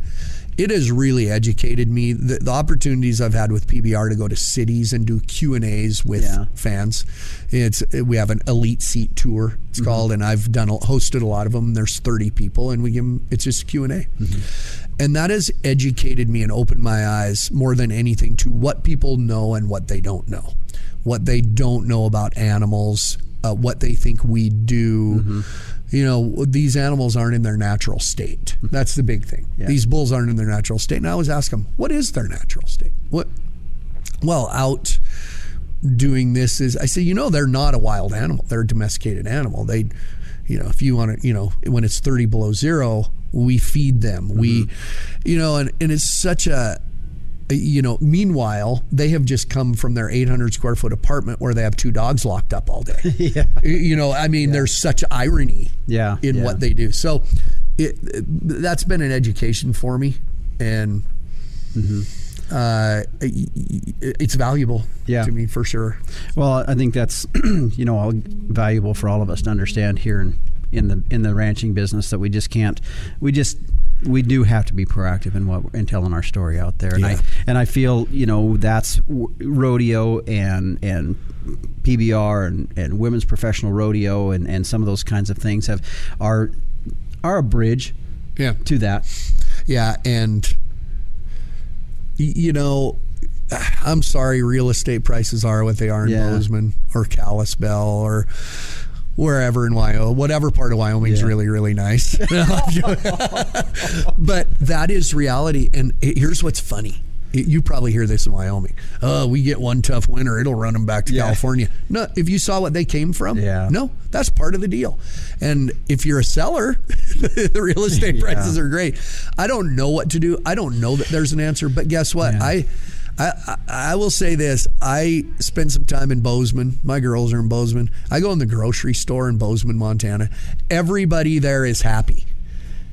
It has really educated me. The, the opportunities I've had with PBR to go to cities and do Q and A's with Yeah. fans. It's we have an elite seat tour. It's called, and I've done hosted a lot of them. There's 30 people, and we give them. It's just Q and A, and that has educated me and opened my eyes more than anything to what people know and what they don't know, what they don't know about animals, uh, what they think we do. You know, these animals aren't in their natural state. That's the big thing. Yeah. These bulls aren't in their natural state. And I always ask them, what is their natural state? What? Well, out doing this is I say, you know, they're not a wild animal. They're a domesticated animal. They, you know, if you want to, you know, when it's 30 below zero, we feed them. We, you know, and, and it's such a, you know, meanwhile, they have just come from their 800 square foot apartment where they have two dogs locked up all day. <laughs> yeah You know, I mean, there's such irony Yeah, in yeah. what they do. So it, that's been an education for me. And uh, it's valuable Yeah. to me for sure. Well, I think that's <clears throat> you know all valuable for all of us to understand here in in the in the ranching business that we just can't we just we do have to be proactive in what in telling our story out there, and I and I feel you know that's rodeo and and PBR and, and women's professional rodeo and, and some of those kinds of things have are are a bridge Yeah. to that. Yeah. And, you know, I'm sorry, real estate prices are what they are in Yeah. Bozeman or Kalispell or wherever in Wyoming, whatever part of Wyoming is Yeah. really, really nice. <laughs> but that is reality. And here's what's funny. You probably hear this in Wyoming. Oh, we get one tough winter, it'll run them back to Yeah. California. No, if you saw what they came from, Yeah. no, that's part of the deal. And if you're a seller, <laughs> the real estate <laughs> prices are great. I don't know what to do. I don't know that there's an answer, but guess what? I, I, I- will say this. I spend some time in Bozeman. My girls are in Bozeman. I go in the grocery store in Bozeman, Montana. Everybody there is happy.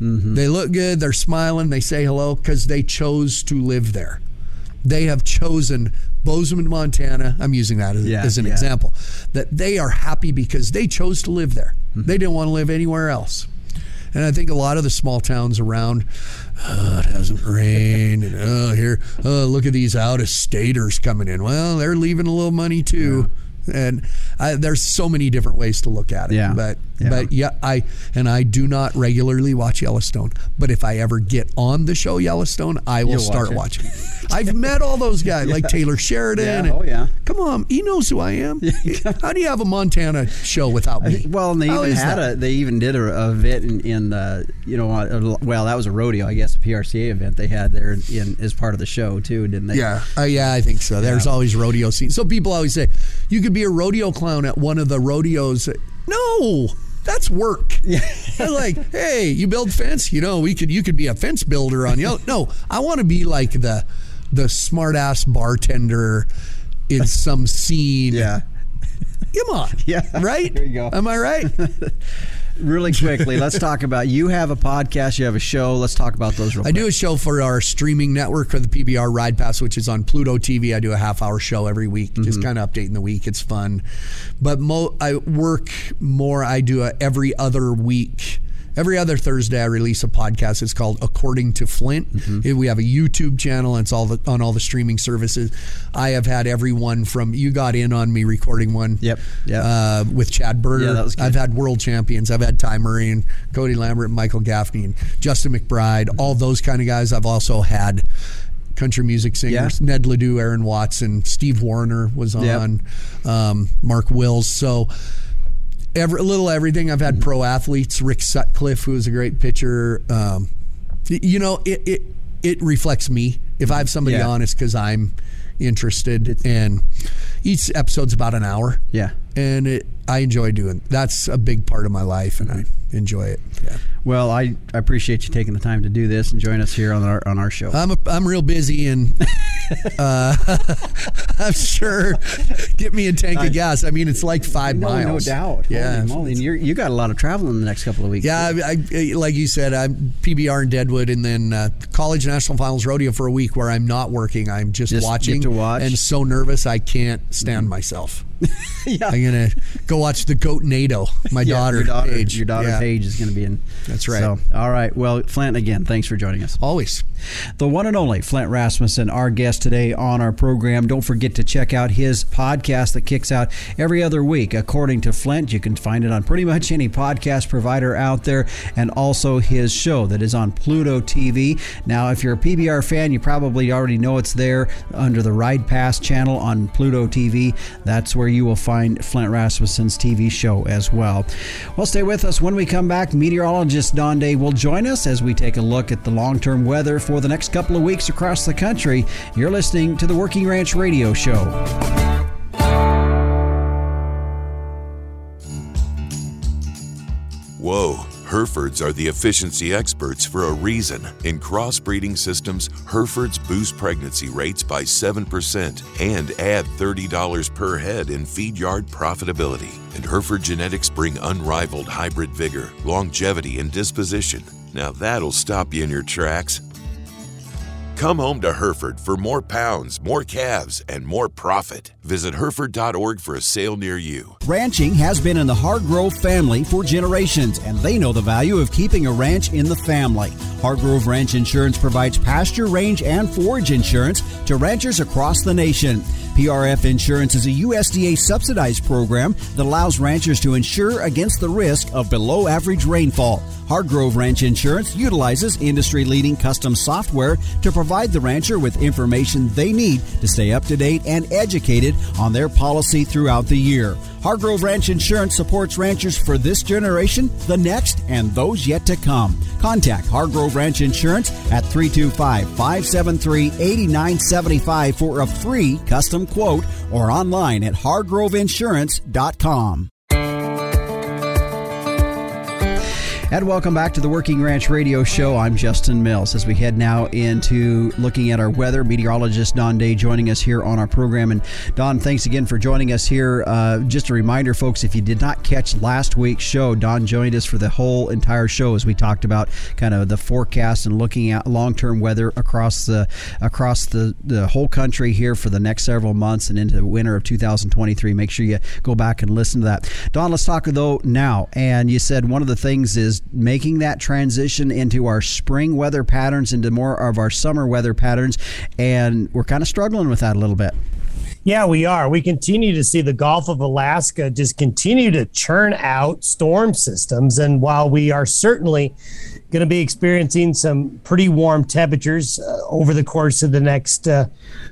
Mm-hmm. They look good. They're smiling. They say hello because they chose to live there. They have chosen Bozeman, Montana. I'm using that as, Yeah, as an yeah. example. That they are happy because they chose to live there. Mm-hmm. They didn't want to live anywhere else. And I think a lot of the small towns around, oh, it hasn't rained, and oh, here, oh, look at these out of staters coming in. Well, they're leaving a little money too. And I, there's so many different ways to look at it. Yeah. But Yeah. but yeah, I and I do not regularly watch Yellowstone. But if I ever get on the show Yellowstone, I will You'll start it. watching. I've met all those guys <laughs> like Taylor Sheridan. Yeah. and- Oh, yeah. Come on, he knows who I am. How do you have a Montana show without me? Well, they How even had that? a they even did a, a event in, in uh, you know uh, well that was a rodeo I guess a PRCA event they had there in as part of the show too didn't they? Yeah, uh, yeah, I think so. There's Yeah. always rodeo scenes. So people always say you could be a rodeo clown at one of the rodeos. No, that's work. <laughs> They're like, hey, you build fence. You know, we could you could be a fence builder on you. No, I want to be like the the smart ass bartender in <laughs> some scene. Yeah. Come on. <laughs> Yeah. Right. There you go. Am I right? Really quickly, let's talk <laughs> about you have a podcast, you have a show. Let's talk about those. Real I quick. do a show for our streaming network for the PBR Ride Pass, which is on Pluto TV. I do a half hour show every week, just mm-hmm. kind of updating the week. It's fun. But mo- I work more, I do a every other week. Every other Thursday, I release a podcast. It's called According to Flint. Mm-hmm. We have a YouTube channel, and it's all the, on all the streaming services. I have had everyone from you got in on me recording one. Yep, yep. Uh, with Chad Berger. Yeah, that was good. I've had world champions. I've had Ty Murray and Cody Lambert and Michael Gaffney and Justin McBride, all those kind of guys. I've also had country music singers, Yeah. Ned Ledoux, Aaron Watson, Steve Wariner was Yep. on, um, Mark Wills. So every, a little everything. I've had pro athletes, Rick Sutcliffe, who was a great pitcher. Um, you know, it, it it reflects me. If I have somebody Yeah. on, it's because I'm interested. and each episode's about an hour Yeah. And it, I enjoy doing. That's a big part of my life, and I enjoy it. Yeah. Well, I, I appreciate you taking the time to do this and join us here on our on our show. I'm a, I'm real busy, and <laughs> uh, <laughs> I'm sure get me a tank of gas. I mean, it's like five no, no miles. doubt. Yeah. Holy. And you're, you got a lot of travel in the next couple of weeks. Yeah, I, I, like you said, I'm PBR in Deadwood, and then uh, College National Finals Rodeo for a week where I'm not working. I'm just, Just watching to watch. and so nervous I can't stand myself. <laughs> yeah. I'm gonna go watch the Goat NATO. My Yeah, daughter, your daughter, Paige. your daughter Yeah. Paige is going to be in. That's right. So, all right. Well, Flint, again, thanks for joining us. Always. The one and only Flint Rasmussen, our guest today on our program. Don't forget to check out his podcast that kicks out every other week. According to Flint, you can find it on pretty much any podcast provider out there, and also his show that is on Pluto TV. Now, if you're a PBR fan, you probably already know it's there under the Ride Pass channel on Pluto TV. That's where you will find Flint Rasmussen's TV show as well. Well, stay with us. When we come back, meteorologist Don Day will join us as we take a look at the long term weather for the next couple of weeks across the country. You're listening to the Working Ranch Radio Show. Whoa, Herefords are the efficiency experts for a reason. In crossbreeding systems, Herefords boost pregnancy rates by 7% and add $30 per head in feed yard profitability. And Hereford genetics bring unrivaled hybrid vigor, longevity, and disposition. Now that'll stop you in your tracks. Come home to Hereford for more pounds, more calves, and more profit. Visit Hereford.org for a sale near you. Ranching has been in the Hargrove family for generations, and they know the value of keeping a ranch in the family. Hargrove Ranch Insurance provides pasture, range, and forage insurance to ranchers across the nation. PRF Insurance is a USDA subsidized program that allows ranchers to insure against the risk of below average rainfall. Hargrove Ranch Insurance utilizes industry leading custom software to provide the rancher with information they need to stay up to date and educated on their policy throughout the year. Hargrove Ranch Insurance supports ranchers for this generation, the next, and those yet to come. Contact Hargrove Ranch Insurance at 325 573 8975 for a free custom quote or online at hargroveinsurance.com. And welcome back to the Working Ranch Radio Show. I'm Justin Mills. As we head now into looking at our weather, meteorologist Don Day joining us here on our program. And Don, thanks again for joining us here. Uh, just a reminder, folks, if you did not catch last week's show, Don joined us for the whole entire show as we talked about kind of the forecast and looking at long-term weather across the across the, the whole country here for the next several months and into the winter of 2023. Make sure you go back and listen to that. Don, let's talk though now. And you said one of the things is making that transition into our spring weather patterns, into more of our summer weather patterns. And we're kind of struggling with that a little bit. Yeah, we are. We continue to see the Gulf of Alaska just continue to churn out storm systems. And while we are certainly going to be experiencing some pretty warm temperatures uh, over the course of the next uh,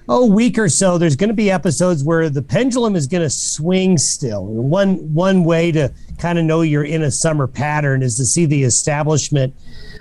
oh week or so, there's going to be episodes where the pendulum is going to swing still. One one way to kind of know you're in a summer pattern is to see the establishment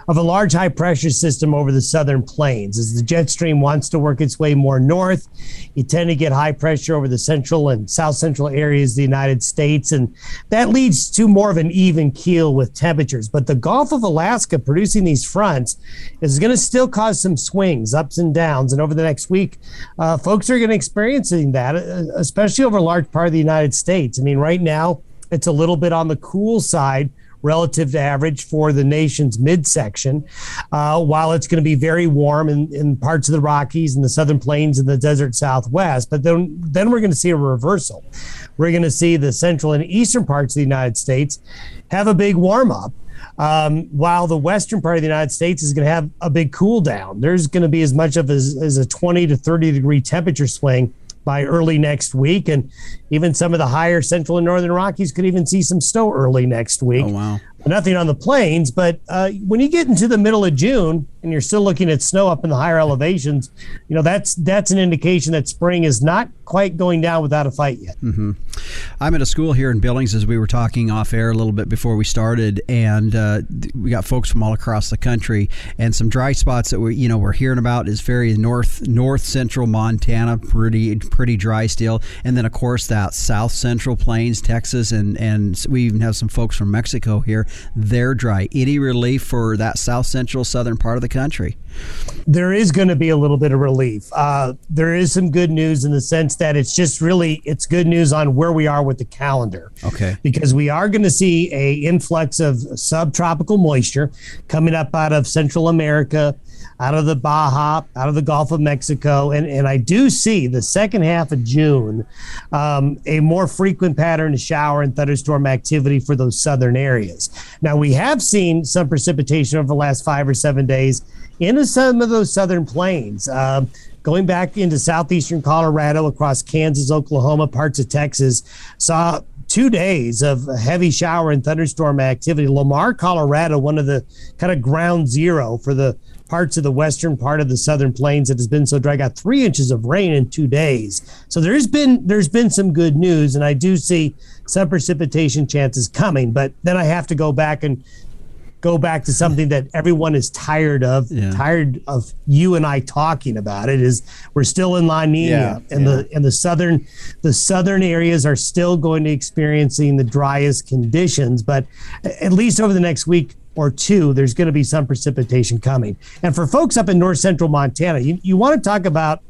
of a large high pressure system over the southern plains. As the jet stream wants to work its way more north, you tend to get high pressure over the central and south central areas of the United States, and that leads to more of an even keel with temperatures. But the Gulf of Alaska producing these fronts is going to still cause some swings, ups and downs. And over the next week, uh, folks are going to experiencing that, uh, especially over a large part of the United States. I mean, right now, it's a little bit on the cool side relative to average for the nation's midsection. Uh, while it's going to be very warm in, in parts of the Rockies and the Southern Plains and the desert Southwest, but then then we're going to see a reversal. We're going to see the central and eastern parts of the United States have a big warm up. Um, while the western part of the United States is going to have a big cool down. There's going to be as much of as, as a 20 to 30 degree temperature swing by early next week. And even some of the higher central and northern Rockies could even see some snow early next week. Oh, wow. Nothing on the plains, but uh, when you get into the middle of June and you're still looking at snow up in the higher elevations, you know that's that's an indication that spring is not quite going down without a fight yet. Mm-hmm. I'm at a school here in Billings as we were talking off air a little bit before we started, and uh, we got folks from all across the country, and some dry spots that we you know we're hearing about is very north north central Montana, pretty pretty dry still, and then of course that south central plains, Texas, and and we even have some folks from Mexico here they're dry. Any relief for that south central southern part of the country? There is going to be a little bit of relief. Uh, there is some good news in the sense that it's just really it's good news on where we are with the calendar. Okay. Because we are going to see a influx of subtropical moisture coming up out of Central America out of the Baja, out of the Gulf of Mexico. And, and I do see the second half of June um, a more frequent pattern of shower and thunderstorm activity for those southern areas. Now, we have seen some precipitation over the last five or seven days into some of those southern plains. Um, going back into southeastern Colorado, across Kansas, Oklahoma, parts of Texas, saw two days of heavy shower and thunderstorm activity. Lamar, Colorado, one of the kind of ground zero for the parts of the western part of the southern plains that has been so dry got three inches of rain in two days so there's been there's been some good news and i do see some precipitation chances coming but then i have to go back and go back to something that everyone is tired of yeah. tired of you and i talking about it is we're still in la nina yeah, and yeah. the and the southern the southern areas are still going to experiencing the driest conditions but at least over the next week or two, there's going to be some precipitation coming. And for folks up in north central Montana, you, you want to talk about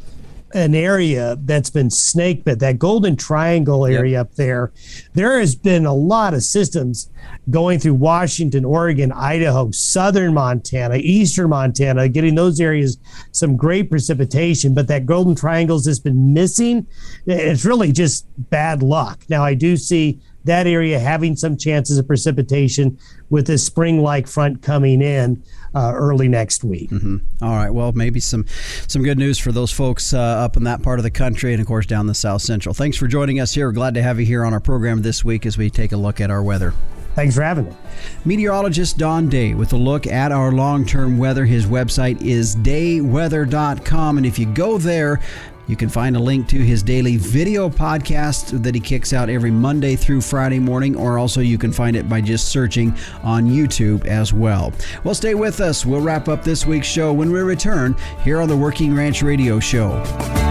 an area that's been snake bit, that golden triangle area yep. up there. There has been a lot of systems going through Washington, Oregon, Idaho, southern Montana, eastern Montana, getting those areas some great precipitation. But that golden triangle's just been missing. It's really just bad luck. Now, I do see that area having some chances of precipitation with this spring like front coming in uh, early next week. Mm-hmm. All right. Well, maybe some some good news for those folks uh, up in that part of the country and, of course, down the South Central. Thanks for joining us here. We're glad to have you here on our program this week as we take a look at our weather. Thanks for having me. Meteorologist Don Day with a look at our long term weather. His website is dayweather.com. And if you go there, you can find a link to his daily video podcast that he kicks out every Monday through Friday morning, or also you can find it by just searching on YouTube as well. Well, stay with us. We'll wrap up this week's show when we return here on the Working Ranch Radio Show.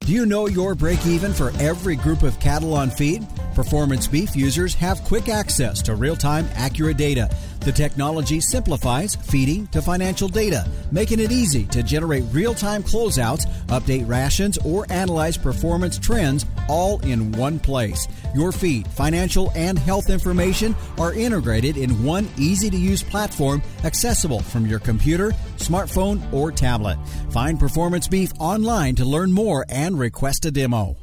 Do you know your break even for every group of cattle on feed? Performance beef users have quick access to real time, accurate data. The technology simplifies feeding to financial data, making it easy to generate real time closeouts, update rations, or analyze performance trends all in one place. Your feed, financial, and health information are integrated in one easy to use platform accessible from your computer, smartphone, or tablet. Find Performance Beef online to learn more and request a demo.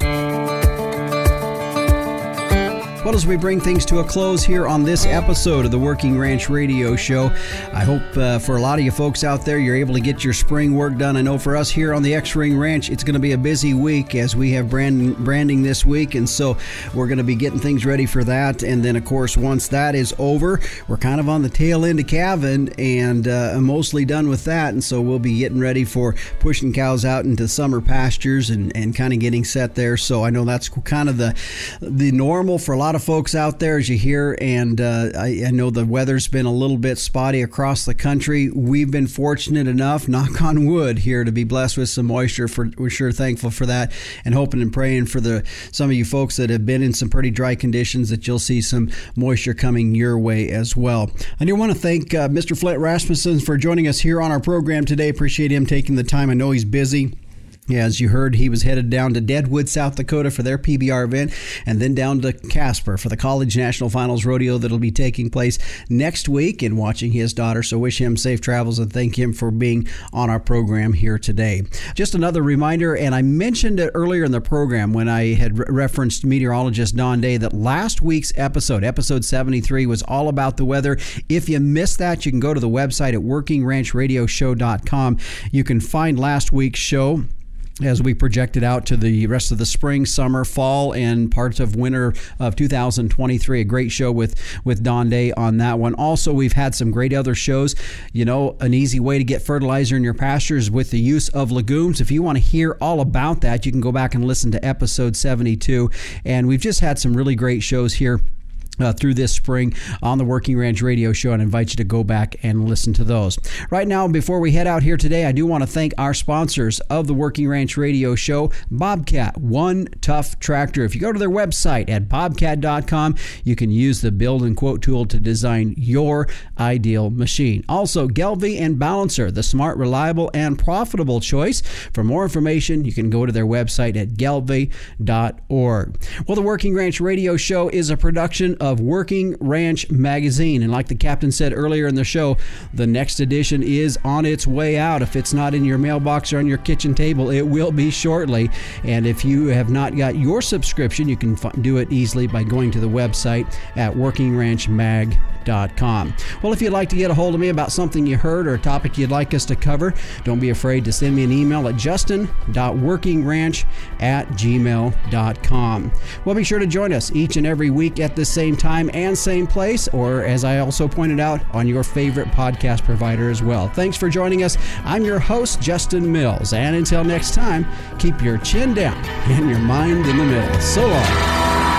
Well, as we bring things to a close here on this episode of the Working Ranch Radio Show, I hope uh, for a lot of you folks out there, you're able to get your spring work done. I know for us here on the X Ring Ranch, it's going to be a busy week as we have brand, branding this week, and so we're going to be getting things ready for that. And then, of course, once that is over, we're kind of on the tail end of calving and uh, mostly done with that, and so we'll be getting ready for pushing cows out into summer pastures and, and kind of getting set there. So I know that's kind of the the normal for a lot of folks out there, as you hear, and uh, I, I, know the weather's been a little bit spotty across the country. We've been fortunate enough, <laughs> knock on wood, here to be blessed with some moisture. For we're sure thankful for that, and hoping and praying for the some of you folks that have been in some pretty dry conditions that you'll see some moisture coming your way as well. I do want to thank uh, Mr. Flint Rasmussen for joining us here on our program today. Appreciate him taking the time. I know he's busy. Yeah, as you heard, he was headed down to Deadwood, South Dakota for their PBR event, and then down to Casper for the College National Finals Rodeo that'll be taking place next week and watching his daughter. So, wish him safe travels and thank him for being on our program here today. Just another reminder, and I mentioned it earlier in the program when I had re- referenced meteorologist Don Day that last week's episode, episode 73, was all about the weather. If you missed that, you can go to the website at workingranchradioshow.com. You can find last week's show as we projected out to the rest of the spring, summer, fall, and parts of winter of 2023. A great show with with Don Day on that one. Also, we've had some great other shows. You know, an easy way to get fertilizer in your pastures with the use of legumes. If you want to hear all about that, you can go back and listen to episode 72. And we've just had some really great shows here uh, through this spring on the Working Ranch Radio Show and invite you to go back and listen to those. Right now, before we head out here today, I do want to thank our sponsors of the Working Ranch Radio Show Bobcat, One Tough Tractor. If you go to their website at bobcat.com, you can use the build and quote tool to design your ideal machine. Also, Gelbvieh and Balancer, the smart, reliable, and profitable choice. For more information, you can go to their website at gelbvieh.org. Well, the Working Ranch Radio Show is a production of Working Ranch Magazine. And like the captain said earlier in the show, the next edition is on its way out. If it's not in your mailbox or on your kitchen table, it will be shortly. And if you have not got your subscription, you can do it easily by going to the website at workingranchmag.com. Well, if you'd like to get a hold of me about something you heard or a topic you'd like us to cover, don't be afraid to send me an email at justin.workingranch at gmail.com. Well, be sure to join us each and every week at the same time and same place, or as I also pointed out, on your favorite podcast provider as well. Thanks for joining us. I'm your host, Justin Mills. And until next time, keep your chin down and your mind in the middle. So long.